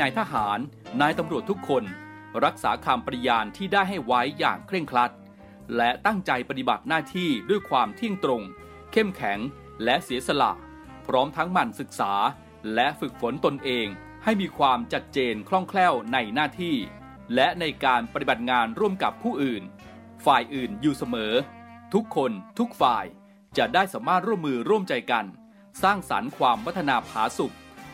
นายทหาร นายตำรวจทุกคน รักษาคำปฏิญาณที่ได้ให้ไว้อย่างเคร่งครัด และตั้งใจปฏิบัติหน้าที่ด้วยความเที่ยงตรง เข้มแข็งและเสียสละ พร้อมทั้งหมั่นศึกษา และฝึกฝนตนเอง ให้มีความจัดเจนคล่องแคล่วในหน้าที่ และในการปฏิบัติงานร่วมกับผู้อื่น ฝ่ายอื่นอยู่เสมอ ทุกคนทุกฝ่ายจะได้สามารถร่วมมือร่วมใจกัน สร้างสรรค์ความพัฒนาผาสุก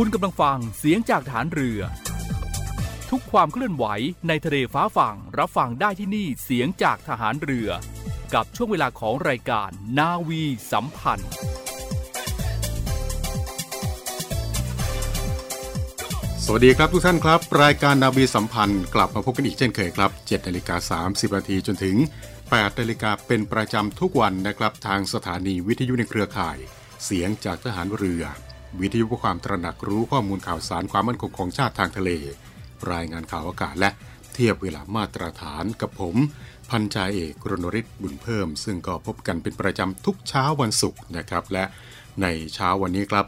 คุณกำลังฟังเสียงจากฐานเรือ ทุกความเคลื่อนไหวในทะเลฟ้าฝั่งรับฟังได้ที่นี่เสียงจากทหารเรือ กับช่วงเวลาของรายการนาวีสัมพันธ์ สวัสดีครับทุกท่านครับ รายการนาวีสัมพันธ์กลับมาพบกันอีกเช่นเคยครับ7นาฬิกา30นาทีจนถึง8นาฬิกาเป็นประจำทุกวันนะครับทางสถานีวิทยุในเครือข่าย เสียงจากทหารเรือ วิทยุเพื่อความตระหนักรู้ข้อมูลข่าวสารความมั่นคงของชาติทางทะเล รายงานข่าวอากาศและเทียบเวลามาตรฐานกับผม พันจ่าเอกรณฤทธิ์บุญเพิ่ม ซึ่งก็พบกันเป็นประจำทุกเช้าวันศุกร์นะครับ และในเช้าวันนี้ครับ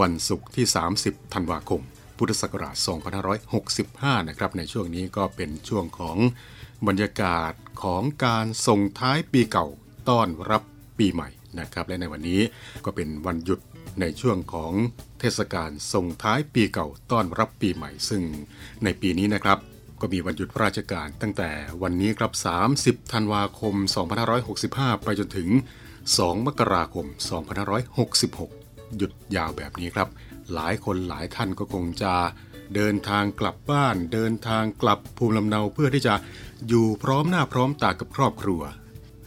วันศุกร์ที่ 30 ธันวาคม พุทธศักราช 2565 นะครับ ในช่วงนี้ก็เป็นช่วงของบรรยากาศของการส่งท้ายปีเก่าต้อนรับปีใหม่นะครับ และในวันนี้ก็เป็นวันหยุด ในช่วงของเทศกาลส่งท้ายปีเก่าต้อนรับปีใหม่ ซึ่งในปีนี้นะครับก็มีวันหยุดราชการตั้งแต่วันนี้ครับ 30 ธันวาคม 2565 ไปจนถึง 2 มกราคม 2566 หยุดยาวแบบนี้ครับ หลายคนหลายท่านก็คงจะเดินทางกลับบ้าน เดินทางกลับภูมิลำเนาเพื่อที่จะอยู่พร้อมหน้าพร้อมตากับครอบครัว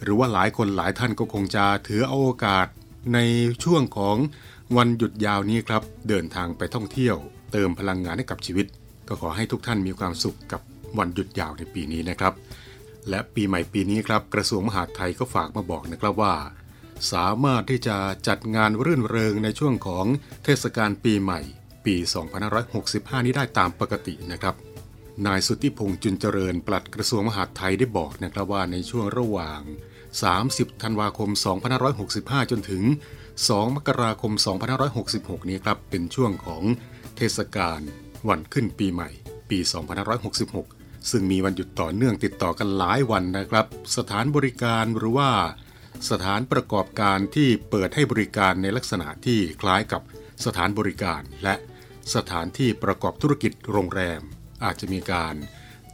หรือว่าหลายคนหลายท่านก็คงจะถือเอาโอกาสในช่วงของ วันหยุดยาวนี้ครับ เดินทางไปท่องเที่ยว เติมพลังงานให้กับชีวิต ก็ขอให้ทุกท่านมีความสุขกับวันหยุดยาวในปีนี้นะครับ และปีใหม่ปีนี้ครับ กระทรวงมหาดไทยก็ฝากมาบอกนะครับว่า สามารถที่จะจัดงานรื่นเริงในช่วงของเทศกาลปีใหม่ ปี 2565 นี้ได้ตามปกตินะครับ นายสุทธิพงษ์จุนเจริญ ปลัดกระทรวงมหาดไทยได้บอกนะครับว่าในช่วงระหว่าง 30 ธันวาคม 2565 จนถึง 2 มกราคม 2566 นี้ครับ เป็นช่วงของเทศกาลวันขึ้นปีใหม่ ปี 2566 ซึ่งมีวันหยุดต่อเนื่องติดต่อกันหลายวันนะครับ สถานบริการหรือว่าสถานประกอบการที่เปิดให้บริการในลักษณะที่คล้ายกับสถานบริการ และสถานที่ประกอบธุรกิจโรงแรม อาจจะมีการ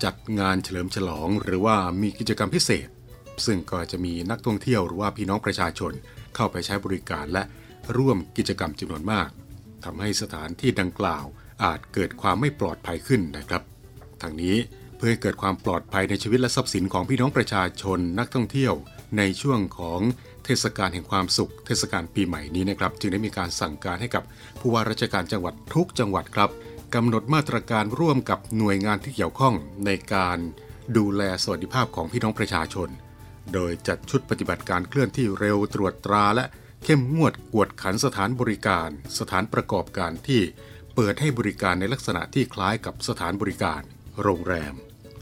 จัดงานเฉลิมฉลอง หรือว่ามีกิจกรรมพิเศษ ซึ่งก็จะมีนักท่องเที่ยวหรือว่าพี่น้องประชาชน เข้าไปใช้บริการและร่วมกิจกรรมจำนวนมากทำให้สถานที่ดังกล่าวอาจเกิดความไม่ปลอดภัยขึ้นนะครับทางนี้เพื่อให้เกิดความปลอดภัยในชีวิตและทรัพย์สินของพี่น้องประชาชนนักท่องเที่ยว ในช่วงของเทศกาลแห่งความสุข เทศกาลปีใหม่นี้นะครับ จึงได้มีการสั่งการให้กับผู้ว่าราชการจังหวัดทุกจังหวัดครับกำหนดมาตรการร่วมกับหน่วยงานที่เกี่ยวข้องในการดูแลสวัสดิภาพของพี่น้องประชาชน โดยจัดชุดปฏิบัติการเคลื่อนที่เร็วตรวจตราและเข้มงวดกวดขันสถานบริการ สถานประกอบการที่เปิดให้บริการในลักษณะที่คล้ายกับสถานบริการ โรงแรม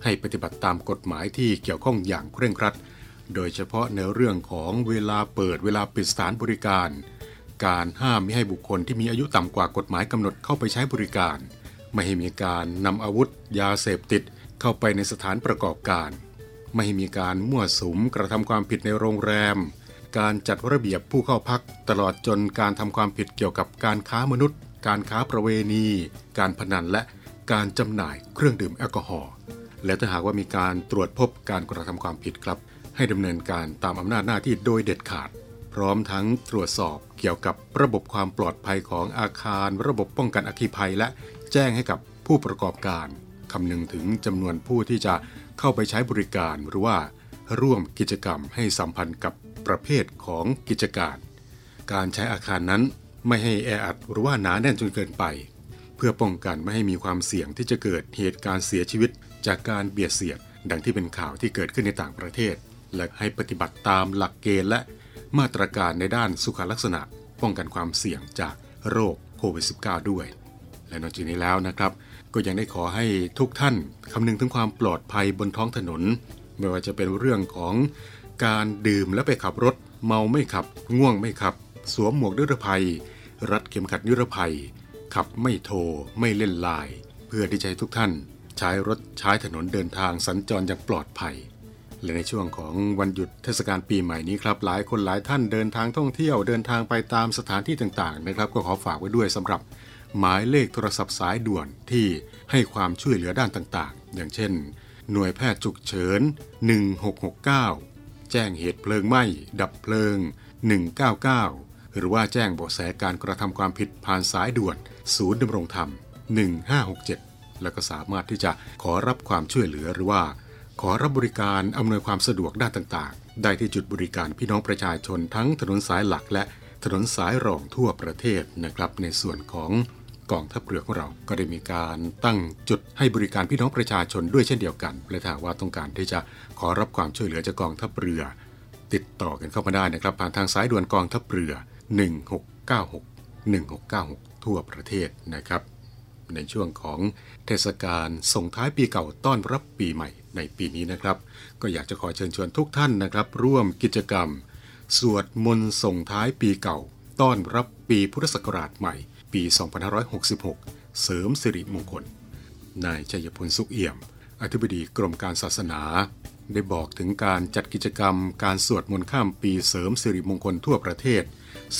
ให้ปฏิบัติตามกฎหมายที่เกี่ยวข้องอย่างเคร่งครัด โดยเฉพาะในเรื่องของเวลาเปิดเวลาปิดสถานบริการ การห้ามไม่ให้บุคคลที่มีอายุต่ำกว่ากฎหมายกำหนดเข้าไปใช้บริการ ไม่ให้มีการนำอาวุธ ยาเสพติด เข้าไปในสถานประกอบการ ไม่ให้มีการมั่วสุมกระทำความผิดในโรงแรม การจัดระเบียบผู้เข้าพักตลอดจนการทำความผิดเกี่ยวกับการค้ามนุษย์ การค้าประเวณี การพนันและการจำหน่ายเครื่องดื่มแอลกอฮอล์และถ้าหากว่ามีการตรวจพบการกระทำความผิดครับ ให้ดำเนินการตามอำนาจหน้าที่โดยเด็ดขาด พร้อมทั้งตรวจสอบเกี่ยวกับระบบความปลอดภัยของอาคาร ระบบป้องกันอัคคีภัย และแจ้งให้กับผู้ประกอบการคำนึงถึงจำนวนผู้ที่จะ เข้าไปใช้บริการหรือว่าร่วมกิจกรรมให้สัมพันธ์กับประเภทของกิจการ การใช้อาคารนั้นไม่ให้แออัดหรือว่าหนาแน่นจนเกินไป เพื่อป้องกันไม่ให้มีความเสี่ยงที่จะเกิดเหตุการณ์เสียชีวิต จากการเบียดเสียด ดังที่เป็นข่าวที่เกิดขึ้นในต่างประเทศ และให้ปฏิบัติตามหลักเกณฑ์และมาตรการในด้านสุขลักษณะ ป้องกันความเสี่ยงจากโรคโควิด -19 ด้วย และนอกจากนี้แล้วนะครับ ก็ยังได้ขอให้ทุกท่านคำนึงถึงความปลอดภัยบนท้องถนน ไม่ว่าจะเป็นเรื่องของการดื่มและไปขับรถ เมาไม่ขับ ง่วงไม่ขับ สวมหมวกนิรภัย รัดเข็มขัดนิรภัย ขับไม่โทรไม่เล่นไลน์เพื่อที่จะให้ทุกท่าน ใช้รถใช้ถนนเดินทางสัญจรอย่างปลอดภัยและในช่วงของวันหยุดเทศกาลปีใหม่นี้ครับหลายคนหลายท่านเดินทางท่องเที่ยวเดินทางไปตามสถานที่ต่างๆนะครับ ก็ขอฝากไว้ด้วยสำหรับ หมายเลขโทรศัพท์สายด่วนที่ให้ความช่วยเหลือด้านต่างๆ อย่างเช่น หน่วยแพทย์ฉุกเฉิน 1669 แจ้งเหตุเพลิงไหม้ ดับเพลิง 199 หรือว่าแจ้งเบาะแสการกระทำความผิดผ่านสายด่วน ศูนย์ดำรงธรรม 1567 แล้วก็สามารถที่จะขอรับความช่วยเหลือหรือว่า ขอรับบริการอำนวยความสะดวกด้านต่างๆ ได้ที่จุดบริการพี่น้องประชาชนทั้งถนนสายหลักและถนนสายรองทั่วประเทศนะครับในส่วนของ กองทัพเรือของเราก็ได้มีการตั้งจุดให้บริการพี่น้องประชาชนด้วยเช่นเดียวกันและถ้าว่าต้องการที่จะขอรับความช่วยเหลือจากกองทัพเรือ ติดต่อกันเข้ามาได้นะครับ ผ่านทางสายด่วนกองทัพเรือ 1696 1696 ทั่วประเทศนะครับ ในช่วงของเทศกาลส่งท้ายปีเก่าต้อนรับปีใหม่ในปีนี้นะครับ ก็อยากจะขอเชิญชวนทุกท่านนะครับ ร่วมกิจกรรม สวดมนต์ส่งท้ายปีเก่า ต้อนรับปีพุทธศักราชใหม่ ปี 2566 เสริมสิริมงคล นายชัยพลสุขเอี่ยม อธิบดีกรมการศาสนา ได้บอกถึงการจัดกิจกรรมการสวดมนต์ข้ามปีเสริมสิริมงคลทั่วประเทศ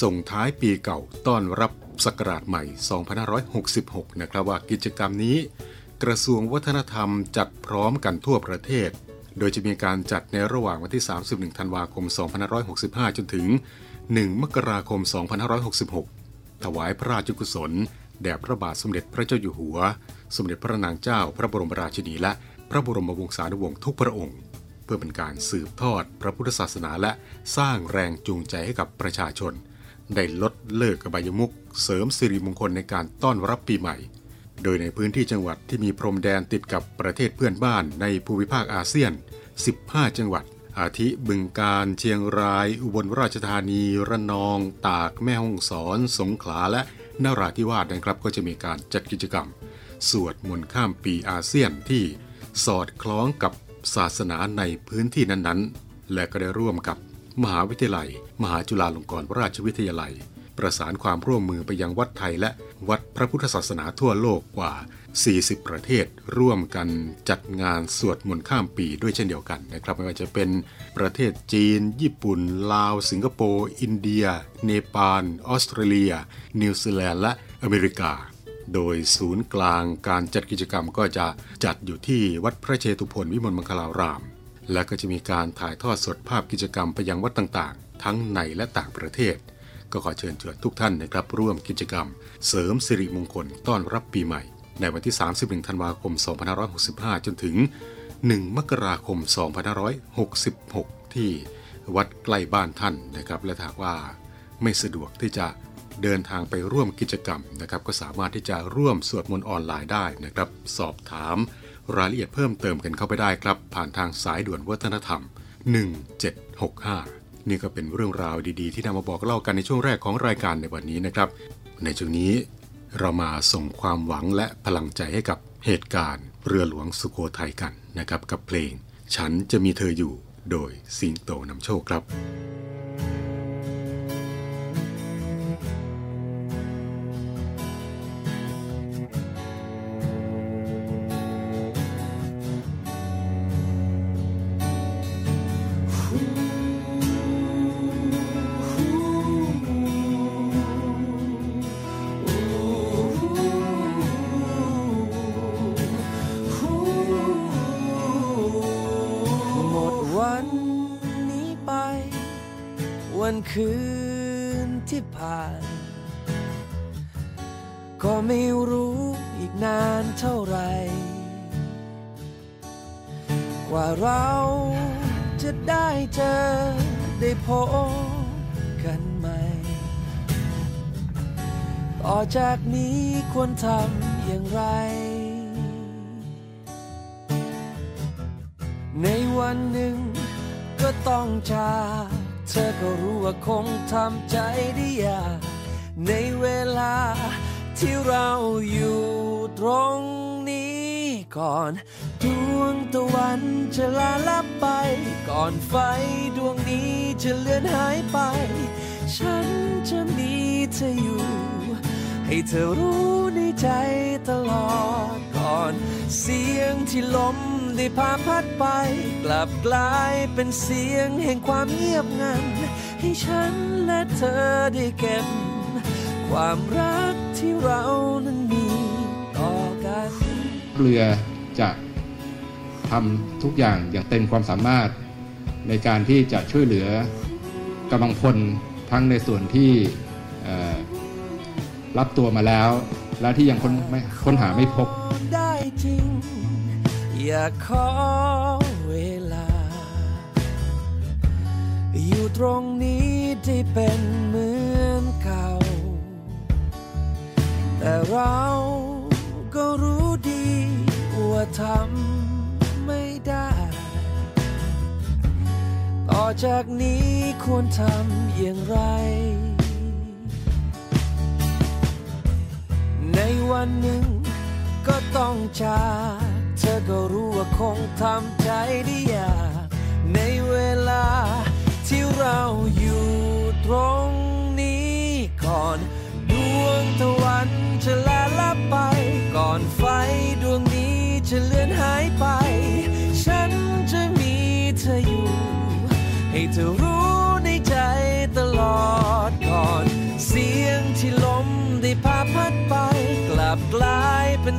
ส่งท้ายปีเก่าต้อนรับศักราชใหม่ 2566 นะครับว่ากิจกรรมนี้ กระทรวงวัฒนธรรมจัดพร้อมกันทั่วประเทศ โดยจะมีการจัดในระหว่างวันที่ 31 ธันวาคม 2565 จนถึง 1 มกราคม 2566 ถวายพระราชกุศล แด่พระบาทสมเด็จพระเจ้าอยู่หัว สมเด็จพระนางเจ้าพระบรมราชินีและพระบรมวงศานุวงศ์ทุกพระองค์ เพื่อเป็นการสืบทอดพระพุทธศาสนาและสร้างแรงจูงใจให้กับประชาชน ได้ลดเลิกอบายมุขเสริมสิริมงคลในการต้อนรับปีใหม่ โดยในพื้นที่จังหวัดที่มีพรมแดนติดกับประเทศเพื่อนบ้านในภูมิภาคอาเซียน 15 จังหวัด อาทิบึงการเชียงราย อุบลราชธานีระนอง ตากแม่ฮ่องสอน สงขลาและนราธิวาสนะครับก็จะมีการจัดกิจกรรม สวดมนต์ข้ามปีอาเซียนที่สอดคล้องกับศาสนาในพื้นที่นั้นๆ และก็ได้ร่วมกับมหาวิทยาลัย มหาจุฬาลงกรณราชวิทยาลัย ประสานความร่วมมือไปยังวัดไทยและวัดพระพุทธศาสนาทั่วโลกกว่า 40 ประเทศร่วมกันจัดงานสวดมนต์ข้ามปีด้วยเช่นเดียวกันนะครับไม่ว่าจะเป็นประเทศจีน ญี่ปุ่น ลาว สิงคโปร์ อินเดีย เนปาล ออสเตรเลีย นิวซีแลนด์และอเมริกา โดยศูนย์กลางการจัดกิจกรรมก็จะจัดอยู่ที่วัดพระเชตุพนวิมลมังคลาราม และก็จะมีการถ่ายทอดสดภาพกิจกรรมไปยังวัดต่างๆ ทั้งในและต่างประเทศ ก็ขอเชิญชวนทุกท่านนะครับร่วมกิจกรรม เสริมสิริมงคลต้อนรับปีใหม่ ในวันที่ 31 ธันวาคม 2565 จนถึง 1 มกราคม 2566 ที่วัดใกล้บ้านท่านนะครับ และถ้าว่าไม่สะดวกที่จะเดินทางไปร่วมกิจกรรมนะครับ ก็สามารถที่จะร่วมสวดมนต์ออนไลน์ได้นะครับ สอบถามรายละเอียดเพิ่มเติมกันเข้าไปได้ครับ ผ่านทางสายด่วนวัฒนธรรม 1765 นี่ก็เป็นเรื่องราวดีๆ ที่นำมาบอกเล่ากันในช่วงแรกของรายการในวันนี้นะครับ ในช่วงนี้ เรามาส่งความหวังและพลังใจให้กับเหตุการณ์เรือหลวงสุโขทัยกันนะครับ กับเพลง ฉันจะมีเธออยู่โดยสิงโตนำโชคครับ ควรทำอย่างไร ในวันหนึ่งก็ต้องจากเธอก็รู้ว่าคงทำใจได้ยากในเวลาที่เราอยู่ตรงนี้ก่อนดวงตะวันจะลาลับไป ก่อนไฟดวงนี้จะเลือนหายไป ฉันจะมีเธออยู่ ให้เธอรู้ในใจตลอดก่อน เสียงที่ลมได้พาพัดไป กลับกลายเป็นเสียงแห่งความเงียบงัน ให้ฉันและเธอได้เก็บ ความรักที่เรานั้นมีต่อกันเรือจะทำทุกอย่างอย่างเต็มความสามารถ ในการที่จะช่วยเหลือกำลังพลทั้งในส่วนที่ รับตัวมาแล้ว และที่ยังค้นไม่ค้นหาไม่พบได้จริง อย่าขอเวลา อยู่ตรงนี้ที่เป็นเหมือนเก่า แต่เราก็รู้ดีว่าทำไม่ได้ ต่อจากนี้ควรทำอย่างไร ในวันหนึ่งก็ต้องจากเธอก็รู้ว่าคงทำใจได้ยากในเวลาที่เราอยู่ตรงนี้ก่อน ดวงตะวันจะลาลับไป ก่อนไฟดวงนี้จะเลือนหายไป ฉันจะมีเธออยู่ ให้เธอรู้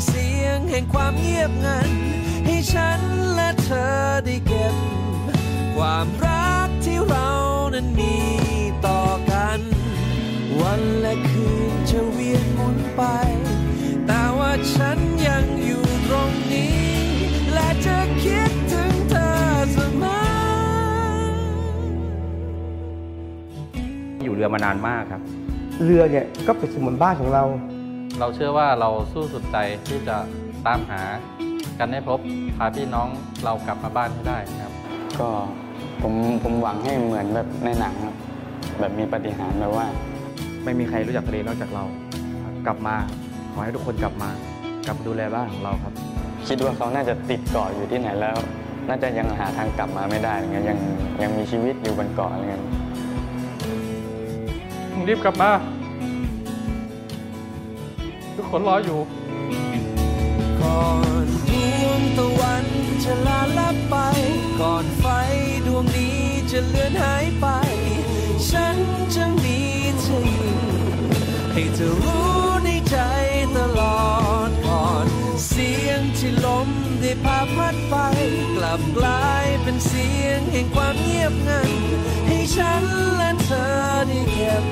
เสียงแห่งความเงียบงัน ให้ฉันและเธอได้เก็บ ความรักที่เรานั้นมีต่อกัน วันและคืนจะเวียนหมุนไป แต่ว่าฉันยังอยู่ตรงนี้ และจะคิดถึงเธอเสมออยู่เรือมานานมากครับ เรือเนี่ยก็เป็นเสมือนบ้านของเรา เราเชื่อว่าเราสู้สุดใจที่จะตามหากันให้พบพาพี่น้องเรากลับมาบ้านให้ได้ครับ ก็ผมผมหวังให้เหมือนแบบในหนังครับ แบบมีปาฏิหารย์แบบว่า ไม่มีใครรู้จักทะเลนอกจากเรา กลับมาขอให้ทุกคนกลับมากลับมาดูแลบ้านของเราครับ คิดว่าเขาน่าจะติดเกาะอยู่ที่ไหนแล้ว น่าจะยังหาทางกลับมาไม่ได้อะไรเงี้ยยังยังมีชีวิตอยู่บนเกาะอะไรเงี้ยรีบกลับมาทุก คนรออยู่ ก่อนดวงตะวันจะลาลับไป ก่อนไฟดวงนี้จะเลือนหายไป ฉันจะมีเธออยู่ให้เธอรู้ในใจตลอดก่อน เสียงที่ลมได้พาพัดไป กลับกลายเป็นเสียงแห่งความเงียบงัน ให้ฉันและเธอได้เก็บ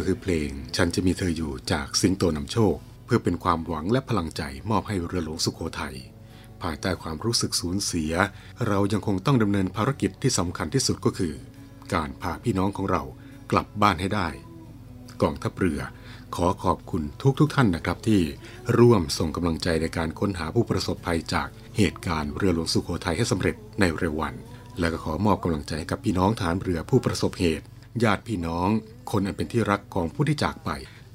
ก็คือเพลง ฉันจะมีเธออยู่จากสิงโตนำโชค เพื่อเป็นความหวังและพลังใจมอบให้เรือหลวงสุโขทัยภายใต้ความรู้สึกสูญเสีย เรายังคงต้องดำเนินภารกิจที่สำคัญที่สุดก็คือ การพาพี่น้องของเรากลับบ้านให้ได้ กองทัพเรือขอขอบคุณทุกทุกท่านนะครับ ที่ร่วมส่งกำลังใจในการค้นหาผู้ประสบภัยจากเหตุการณ์เรือหลวงสุโขทัยให้สำเร็จในเร็ววัน และก็ขอมอบกำลังใจกับพี่น้องฐานเรือผู้ประสบเหตุ ญาติพี่น้อง คนอันเป็นที่รักของผู้ที่จากไป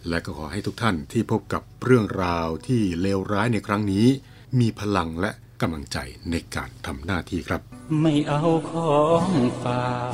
และก็ขอให้ทุกท่านที่พบกับเรื่องราวที่เลวร้ายในครั้งนี้ มีพลังและกำลังใจในการทำหน้าที่ครับ ไม่เอาของฝาก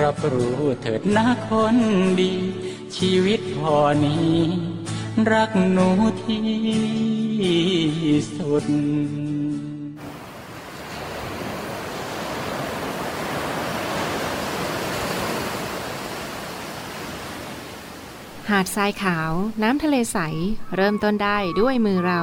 รับรู้เถิดนะคนดี ชีวิตพอนี้ รักหนูที่สุด หาดทรายขาว น้ำทะเลใส เริ่มต้นได้ด้วยมือเรา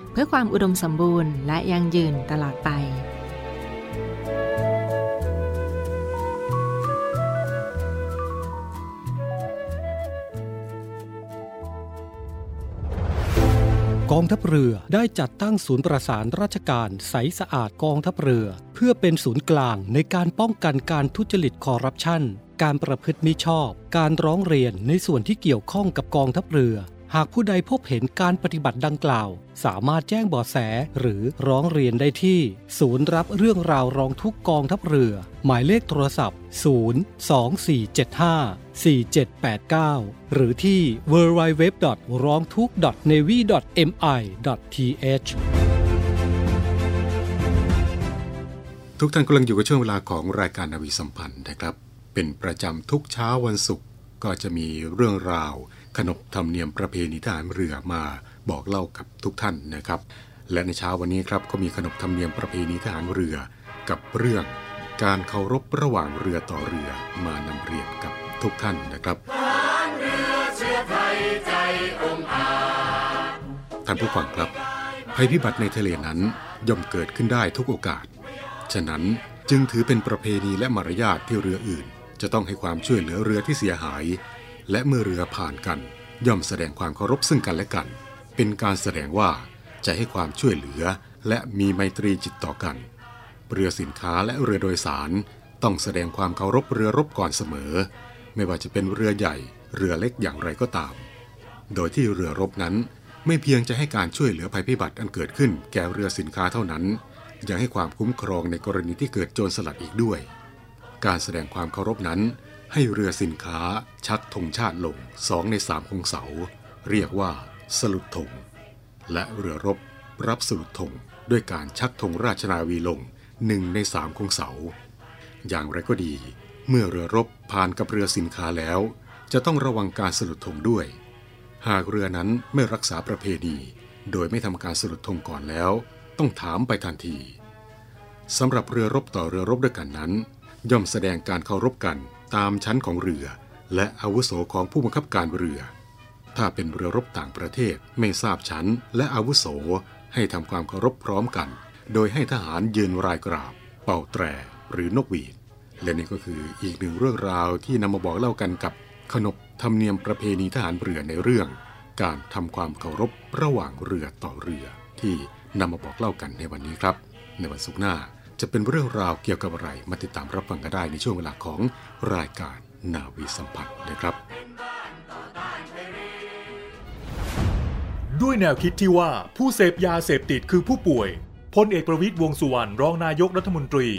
เพื่อความอุดมสมบูรณ์และยั่งยืนตลอดไป กองทัพเรือได้จัดตั้งศูนย์ประสานราชการใสสะอาดกองทัพเรือ เพื่อเป็นศูนย์กลางในการป้องกันการทุจริตคอร์รัปชันการประพฤติมิชอบ การร้องเรียนในส่วนที่เกี่ยวข้องกับกองทัพเรือ หากผู้ใดพบเห็นการปฏิบัติดังกล่าว สามารถแจ้งเบาะแสหรือร้องเรียนได้ที่ ศูนย์รับเรื่องราวร้องทุกกองทัพเรือ หมายเลขโทรศัพท์ 02475 4789 หรือที่ www. ร้องทุก navy mi th ทุกท่านกำลังอยู่กับช่วงเวลาของรายการนาวีสัมพันธ์นะครับ เป็นประจำทุกเช้าวันศุกร์ก็จะมีเรื่องราว ขนบธรรมเนียมประเพณีทหารเรือมาบอกเล่ากับทุกท่านนะครับ และในเช้าวันนี้ครับก็มีขนบธรรมเนียมประเพณีทหารเรือกับเรื่องการเคารพระหว่างเรือต่อเรือมานำเรียนกับทุกท่านนะครับท่านผู้ฟังครับ ภัยพิบัติในทะเลนั้นย่อมเกิดขึ้นได้ทุกโอกาส ฉะนั้นจึงถือเป็นประเพณีและมารยาทที่เรืออื่น จะต้องให้ความช่วยเหลือเรือที่เสียหาย และเมื่อเรือผ่านกันย่อมแสดงความเคารพซึ่งกันและกัน เป็นการแสดงว่าจะให้ความช่วยเหลือ และมีไมตรีจิตต่อกัน เรือสินค้าและเรือโดยสารต้องแสดงความเคารพเรือรบก่อนเสมอ ไม่ว่าจะเป็นเรือใหญ่ เรือเล็กอย่างไรก็ตาม โดยที่เรือรบนั้นไม่เพียงจะให้การช่วยเหลือภัยพิบัติอันเกิดขึ้น แก่เรือสินค้าเท่านั้น ยังให้ความคุ้มครองในกรณีที่เกิดโจรสลัดอีกด้วย การแสดงความเคารพนั้น ให้เรือสินค้าชักธงชาติลงสองในสามของเสา เรียกว่าสลุดธง และเรือรบรับสลุดธงด้วยการชักธงราชนาวีลงหนึ่งในสามของเสา อย่างไรก็ดี เมื่อเรือรบผ่านกับเรือสินค้าแล้ว จะต้องระวังการสลุดธงด้วย หากเรือนั้นไม่รักษาประเพณี โดยไม่ทำการสลุดธงก่อนแล้ว ต้องถามไปทันทีสำหรับเรือรบต่อเรือรบด้วยกันนั้น ย่อมแสดงการเคารพกัน ตามชั้นของเรือ และอาวุโสของผู้บังคับการเรือ ถ้าเป็นเรือรบต่างประเทศไม่ทราบชั้นและอาวุโสให้ทำความเคารพพร้อมกัน โดยให้ทหารยืนรายกราบ เป่าแตรหรือนกหวีด และนี่ก็คืออีกหนึ่งเรื่องราวที่นำมาบอกเล่ากันกับขนบธรรมเนียมประเพณีทหารเรือในเรื่อง การทำความเคารพระหว่างเรือต่อเรือ ที่นำมาบอกเล่ากันในวันนี้ครับ ในวันศุกร์หน้า จะเป็นเรื่องราวเกี่ยวกับอะไร มาติดตามรับฟังกันได้ในช่วงเวลาของรายการนาวีสัมพันธ์นะครับ ด้วยแนวคิดที่ว่าผู้เสพยาเสพติดคือผู้ป่วยพลเอกประวิตยวงสุวรรณรองนายกรัฐมนตรี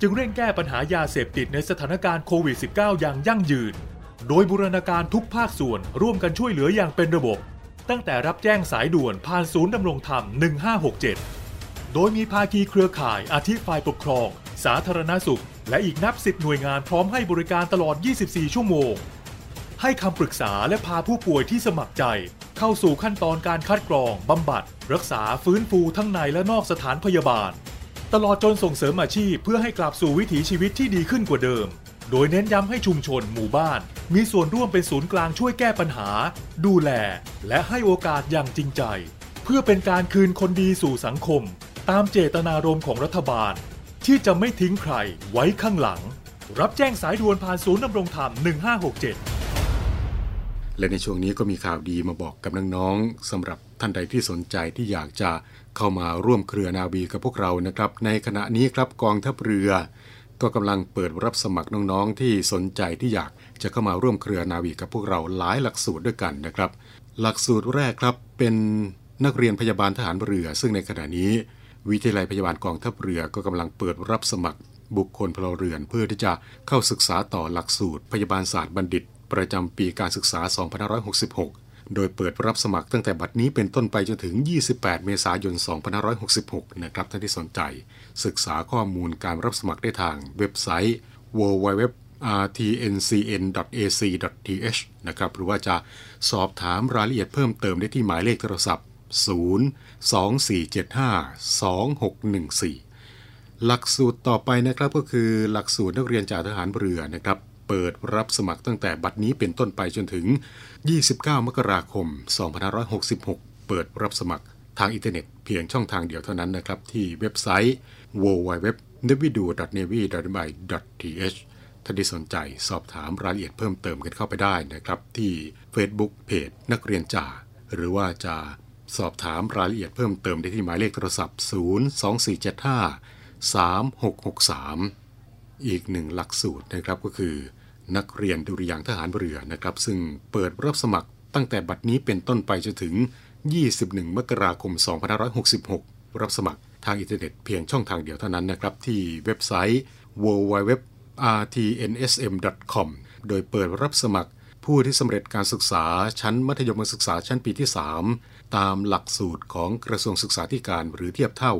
จึงเร่งแก้ปัญหายาเสพติดในสถานการณ์โควิด -19 อย่างยั่งยืน โดยบูรณาการทุกภาคส่วนร่วมกันช่วยเหลืออย่างเป็นระบบ ตั้งแต่รับแจ้งสายด่วนผ่านศูนย์ดำรงธรรม 1567 โดยมีภาคีเครือข่ายอาทิฝ่ายปกครอง สาธารณสุข และอีกนับสิบหน่วยงานพร้อมให้บริการตลอด 24 ชั่วโมง ให้คำปรึกษาและพาผู้ป่วยที่สมัครใจ เข้าสู่ขั้นตอนการคัดกรองบำบัด รักษาฟื้นฟูทั้งในและนอกสถานพยาบาล ตลอดจนส่งเสริมอาชีพเพื่อให้กลับสู่วิถีชีวิตที่ดีขึ้นกว่าเดิม โดยเน้นย้ำให้ชุมชนหมู่บ้าน มีส่วนร่วมเป็นศูนย์กลางช่วยแก้ปัญหา ดูแล และให้โอกาสอย่างจริงใจ เพื่อเป็นการคืนคนดีสู่สังคม ตามเจตนารมณ์ของรัฐบาล ที่จะไม่ทิ้งใครไว้ข้างหลัง รับแจ้งสายด่วนผ่านศูนย์ดำรงธรรม 1567 และในช่วงนี้ก็มีข่าวดีมาบอกกับน้องๆสำหรับท่านใดที่สนใจที่อยากจะเข้ามาร่วมเครือนาวีกับพวกเรานะครับ ในขณะนี้ครับกองทัพเรือ ก็กำลังเปิดรับสมัครน้องๆ ที่สนใจที่อยากจะเข้ามาร่วมเครือนาวีกับพวกเราหลายหลักสูตรด้วยกันนะครับ หลักสูตรแรกครับเป็นนักเรียนพยาบาลทหารเรือ ซึ่งในขณะนี้ วิทยาลัยพยาบาลกองทัพเรือก็กำลังเปิดรับสมัคร บุคคลพลเรือนเพื่อที่จะเข้าศึกษาต่อหลักสูตร พยาบาลศาสตร์บัณฑิต ประจำปีการศึกษา 2566 โดยเปิดรับสมัครตั้งแต่บัดนี้เป็นต้นไปจนถึง 28 เมษายน 2566 นะครับท่านที่สนใจ ศึกษาข้อมูลการรับสมัครได้ทางเว็บไซต์ www rtncn.ac.th นะครับ หรือว่าจะสอบถามรายละเอียดเพิ่มเติมได้ที่หมายเลขโทรศัพท์ 0 2475-2614 หลักสูตรต่อไปนะครับก็คือหลักสูตรนักเรียนจ่าทหารเรือนะครับเปิดรับสมัครตั้งแต่บัดนี้เป็นต้นไปจนถึง 29 มกราคม 2566 เปิดรับสมัครทางอินเทอร์เน็ตเพียงช่องทางเดียวเท่านั้นนะครับ ที่เว็บไซต์ www.navy.navy.th ท่านที่สนใจสอบถามรายละเอียดเพิ่มเติมกันเข้าไปได้นะครับ ที่ Facebook เพจนักเรียนจ่าหรือว่าจะ สอบถามรายละเอียดเพิ่มเติมได้ที่หมายเลขโทรศัพท์ 024753663 อีกหนึ่งหลักสูตรนะครับก็คือ นักเรียนดุริยางทหารเรือนะครับ ซึ่งเปิดรับสมัครตั้งแต่บัดนี้เป็นต้นไปจนถึง 21 มกราคม 2566 รับสมัครทางอินเทอร์เน็ตเพียงช่องทางเดียวเท่านั้นนะครับ ที่เว็บไซต์ www rtnsm.com โดยเปิดรับสมัครผู้ที่สำเร็จการศึกษาชั้นมัธยมศึกษาชั้นปีที่ 3 ตามหลักสูตรของกระทรวงศึกษาธิการหรือเทียบเท่า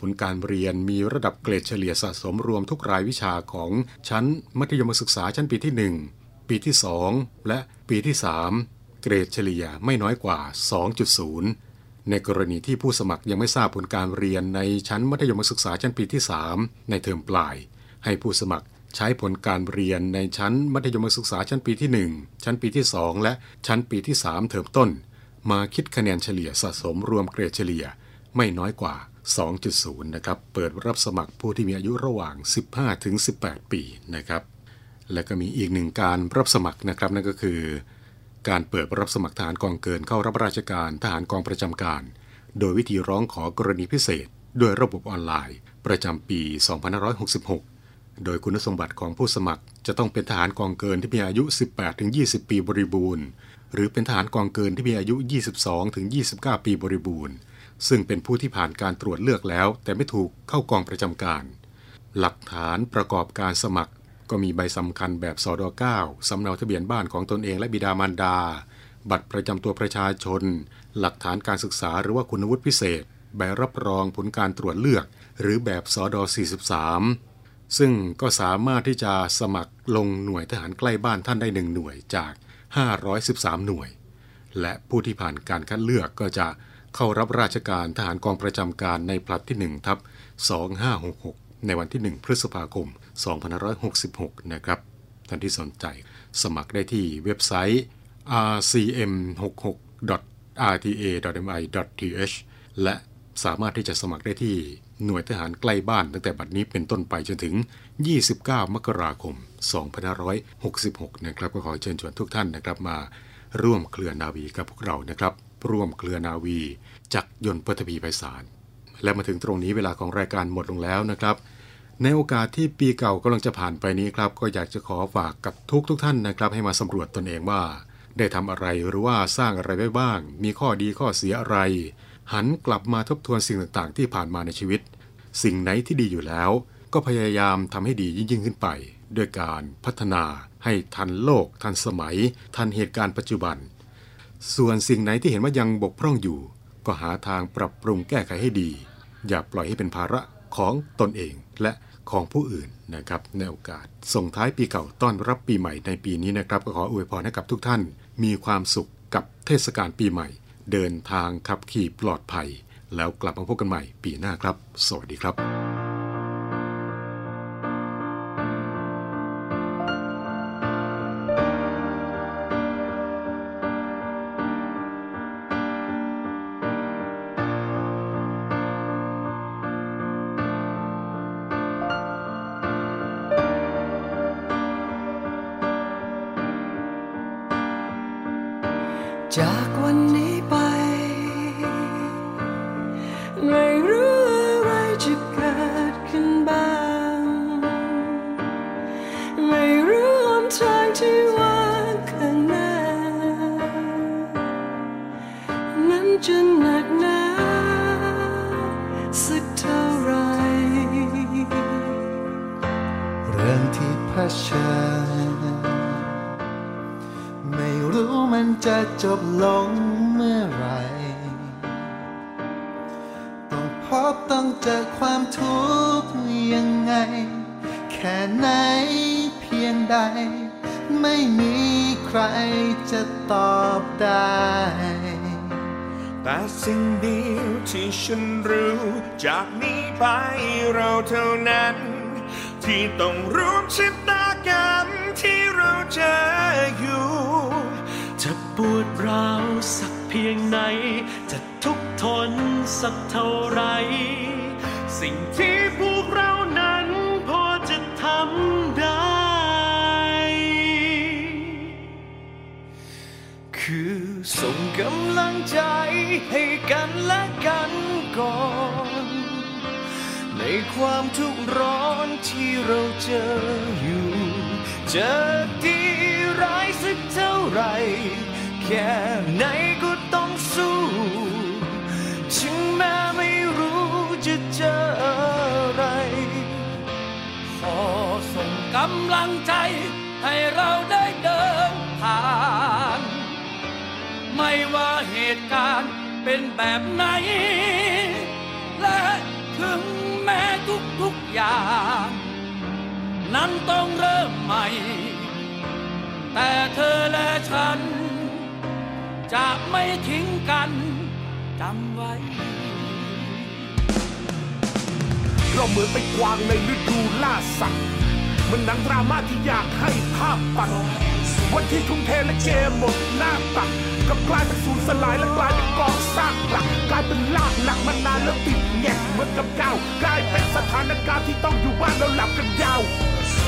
ผลการเรียนมีระดับเกรดเฉลี่ยสะสมรวมทุกรายวิชาของชั้นมัธยมศึกษาชั้นปีที่ 1 ปีที่ 2 และปีที่ 3 เกรดเฉลี่ยไม่น้อยกว่า 2.0 ในกรณีที่ผู้สมัครยังไม่ทราบผลการเรียนในชั้นมัธยมศึกษาชั้นปีที่ 3 ในเทอมปลาย ให้ผู้สมัครใช้ผลการเรียนในชั้นมัธยมศึกษาชั้นปีที่ 1 ชั้นปีที่ 2 และชั้นปีที่ 3 เทอมต้น มาคิดคะแนนเฉลี่ยสะสมรวมเกรดเฉลี่ยไม่น้อยกว่า 2.0 นะครับ เปิดรับสมัครผู้ที่มีอายุระหว่าง 15 ถึง 18 ปีนะครับ และก็มีอีกหนึ่งการรับสมัครนะครับนั่นก็คือ การเปิดรับสมัครทหารกองเกินเข้ารับราชการทหารกองประจำการ โดยวิธีร้องขอกรณีพิเศษ ด้วยระบบออนไลน์ ประจำปี 2566 โดยคุณสมบัติของผู้สมัครจะต้องเป็นทหารกองเกินที่มีอายุ 18-20 ปีบริบูรณ์ หรือเป็นทหารกองเกินที่มีอายุ 22-29 ปีบริบูรณ์ ซึ่งเป็นผู้ที่ผ่านการตรวจเลือกแล้ว แต่ไม่ถูกเข้ากองประจำการ หลักฐานประกอบการสมัคร ก็มีใบสำคัญแบบสอด9สำเนาทะเบียนบ้านของตนเองและบิดามารดา บัตรประจำตัวประชาชน หลักฐานการศึกษาหรือว่าคุณวุฒิพิเศษ ใบรับรองผลการตรวจเลือก หรือแบบสอด43ซึ่งก็สามารถที่จะสมัครลงหน่วยทหารใกล้บ้านท่านได้หนึ่งหน่วยจาก 513 หน่วย และผู้ที่ผ่านการคัดเลือกก็จะเข้ารับราชการทหารกองประจำการในผลัดที่ 1 ทับ 2566 ในวันที่ 1 พฤษภาคม 2566 นะครับท่านที่สนใจ สมัครได้ที่เว็บไซต์ rcm66.rta.mi.th และสามารถที่จะสมัครได้ที่ หน่วยทหารใกล้บ้านตั้งแต่บัดนี้เป็นต้นไปจนถึง 29 มกราคม 2566 นะครับก็ขอเชิญชวนทุกท่านนะครับมา ร่วมเครือนาวีกับพวกเรานะครับ ร่วมเครือนาวีจักยนต์ปฐพีไพศาลและมาถึงตรงนี้เวลาของรายการหมดลงแล้วนะครับ ในโอกาสที่ปีเก่ากำลังจะผ่านไปนี้ครับ ก็อยากจะขอฝากกับทุกทุกท่านนะครับ ให้มาสำรวจตนเองว่า ได้ทำอะไรหรือว่าสร้างอะไรไว้บ้าง มีข้อดีข้อเสียอะไร หันกลับมาทบทวนสิ่งต่างๆ ที่ผ่านมาในชีวิต สิ่งไหนที่ดีอยู่แล้ว ก็พยายามทำให้ดียิ่งขึ้นไป ด้วยการพัฒนาให้ทันโลก ทันสมัย ทันเหตุการณ์ปัจจุบัน ส่วนสิ่งไหนที่เห็นว่ายังบกพร่องอยู่ ก็หาทางปรับปรุงแก้ไขให้ดี อย่าปล่อยให้เป็นภาระของตนเองและของผู้อื่นนะครับในโอกาส ส่งท้ายปีเก่าต้อนรับปีใหม่ในปีนี้นะครับ ก็ขออวยพรให้กับทุกท่าน มีความสุขกับเทศกาลปีใหม่ เดินทางขับขี่ปลอดภัย แล้วกลับมาพบกันใหม่ปีหน้าครับ สวัสดีครับ แต่สิ่งเดียวที่ฉันรู้ จากนี้ไปเราเท่านั้น ที่ต้องร่วมชะตากรรมที่เราเจออยู่ จะปวดร้าวสักเพียงไหน จะทุกข์ทนสักเท่าไร สิ่งที่พวกเรานั้นพอจะทำได้ คือ ส่งกำลังใจให้กันและกันก่อน ในความทุกข์ร้อนที่เราเจออยู่ จะดีร้ายสักเท่าไหรแค่ไหนก็ต้องสู้ถึงแม้ไม่รู้จะเจออะไร ขอส่งกำลังใจให้เราได้เดินผ่าน ตุการณ์เป็นแบบไหน และถึงแม้ทุกๆอย่าง นั้นต้องเริ่มใหม่ แต่เธอและฉัน จะไม่ทิ้งกันจำไว้เราเหมือนไปกวางในฤดูล่าสัตว์มันหนังดราม่าที่อยากให้ภาพปัด วันที่ทุ่มเทและเกมหมดหน้าตักกับกลายเป็นศูนย์สลายและกลายเป็นกองซากปลักกลายเป็นลากหลักมานานแล้วติดแงกเหมือนกับเก้ากลายเป็นสถานการณ์ที่ต้องอยู่บ้านแล้วหลับกันยาว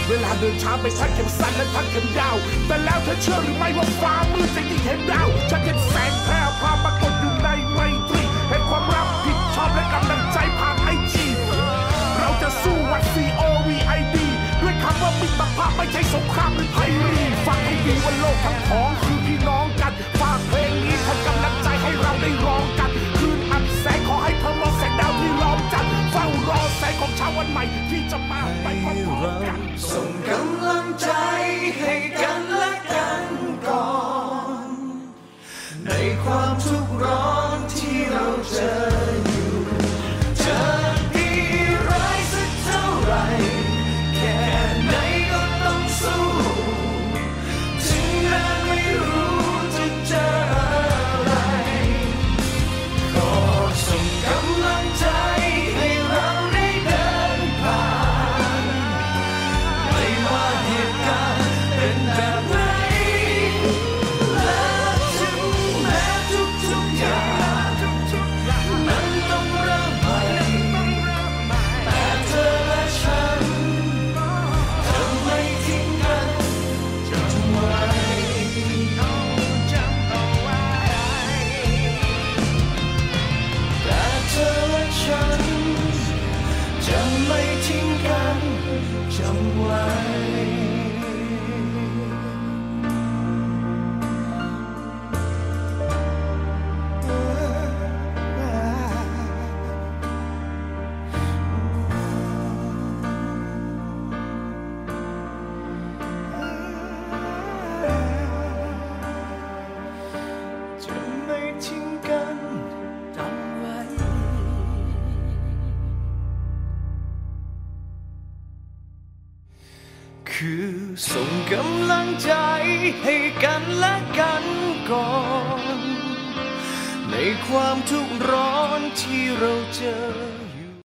เวลาเดินช้าไปทักเข็มสั้นและทักเข็มยาว แต่แล้วเธอเชื่อหรือไม่ว่าฟ้ามืดจะยิ่งเห็นดาวฉันเห็นแสงแพร่พาปรากฏ ดีว่าโลกทั้งของคือพี่น้องกันฝากเพลงนี้ทำกำลังใจให้เราได้ร้องกัน คืนอับแสงขอให้เธอมองแสงดาวที่ล้อมจันเฝ้ารอแสงของชาวันใหม่ที่จะมาไปพร้อมๆกันส่งกำลังใจให้กันและกันก่อน ในความทุกข์ร้อนที่เราเจอ